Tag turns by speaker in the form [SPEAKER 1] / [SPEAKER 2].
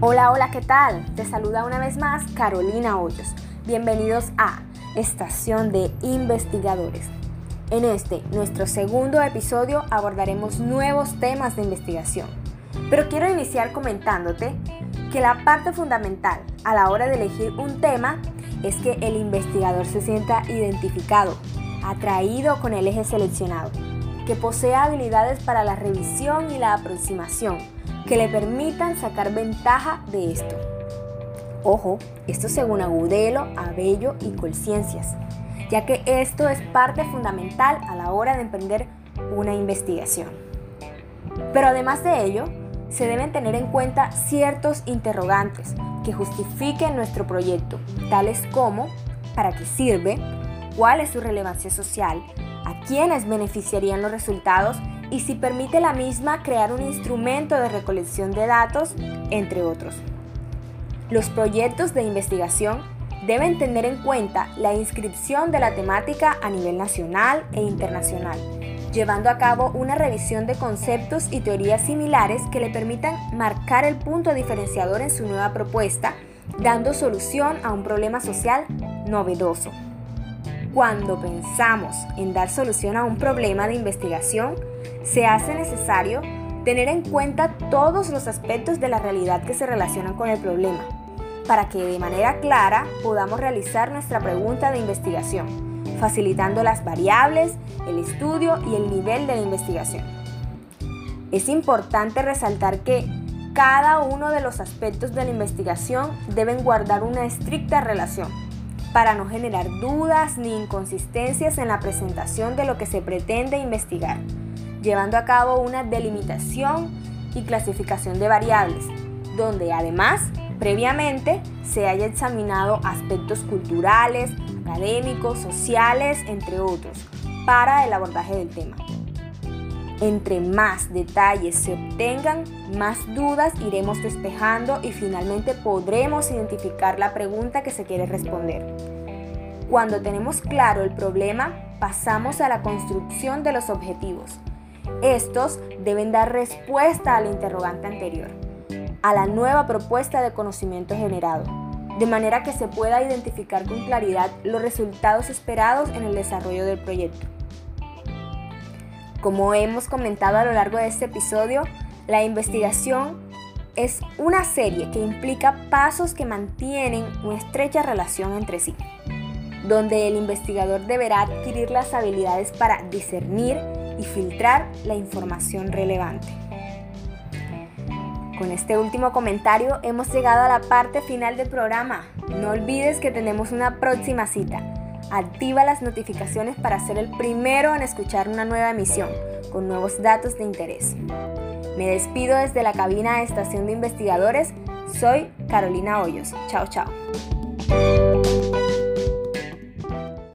[SPEAKER 1] Hola, hola, ¿qué tal? Te saluda una vez más Carolina Hoyos. Bienvenidos a Estación de Investigadores. En este, nuestro segundo episodio, abordaremos nuevos temas de investigación. Pero quiero iniciar comentándote que la parte fundamental a la hora de elegir un tema es que el investigador se sienta identificado, atraído con el eje seleccionado, que posea habilidades para la revisión y la aproximación, que le permitan sacar ventaja de esto. Ojo, esto según Agudelo, Abello y Colciencias, ya que esto es parte fundamental a la hora de emprender una investigación. Pero además de ello, se deben tener en cuenta ciertos interrogantes que justifiquen nuestro proyecto, tales como para qué sirve, cuál es su relevancia social, a quiénes beneficiarían los resultados y si permite la misma crear un instrumento de recolección de datos, entre otros. Los proyectos de investigación deben tener en cuenta la inscripción de la temática a nivel nacional e internacional, llevando a cabo una revisión de conceptos y teorías similares que le permitan marcar el punto diferenciador en su nueva propuesta, dando solución a un problema social novedoso. Cuando pensamos en dar solución a un problema de investigación, se hace necesario tener en cuenta todos los aspectos de la realidad que se relacionan con el problema, para que de manera clara podamos realizar nuestra pregunta de investigación, facilitando las variables, el estudio y el nivel de la investigación. Es importante resaltar que cada uno de los aspectos de la investigación deben guardar una estricta relación para no generar dudas ni inconsistencias en la presentación de lo que se pretende investigar llevando a cabo una delimitación y clasificación de variables, donde además previamente se haya examinado aspectos culturales, académicos, sociales, entre otros, para el abordaje del tema. Entre más detalles se obtengan, más dudas iremos despejando y finalmente podremos identificar la pregunta que se quiere responder. Cuando tenemos claro el problema, pasamos a la construcción de los objetivos, estos deben dar respuesta al interrogante anterior, a la nueva propuesta de conocimiento generado, de manera que se pueda identificar con claridad los resultados esperados en el desarrollo del proyecto. Como hemos comentado a lo largo de este episodio, la investigación es una serie que implica pasos que mantienen una estrecha relación entre sí, donde el investigador deberá adquirir las habilidades para discernir y filtrar la información relevante. Con este último comentario hemos llegado a la parte final del programa. No olvides que tenemos una próxima cita. Activa las notificaciones para ser el primero en escuchar una nueva emisión con nuevos datos de interés. Me despido desde la cabina de Estación de Investigadores. Soy Carolina Hoyos. Chao, chao.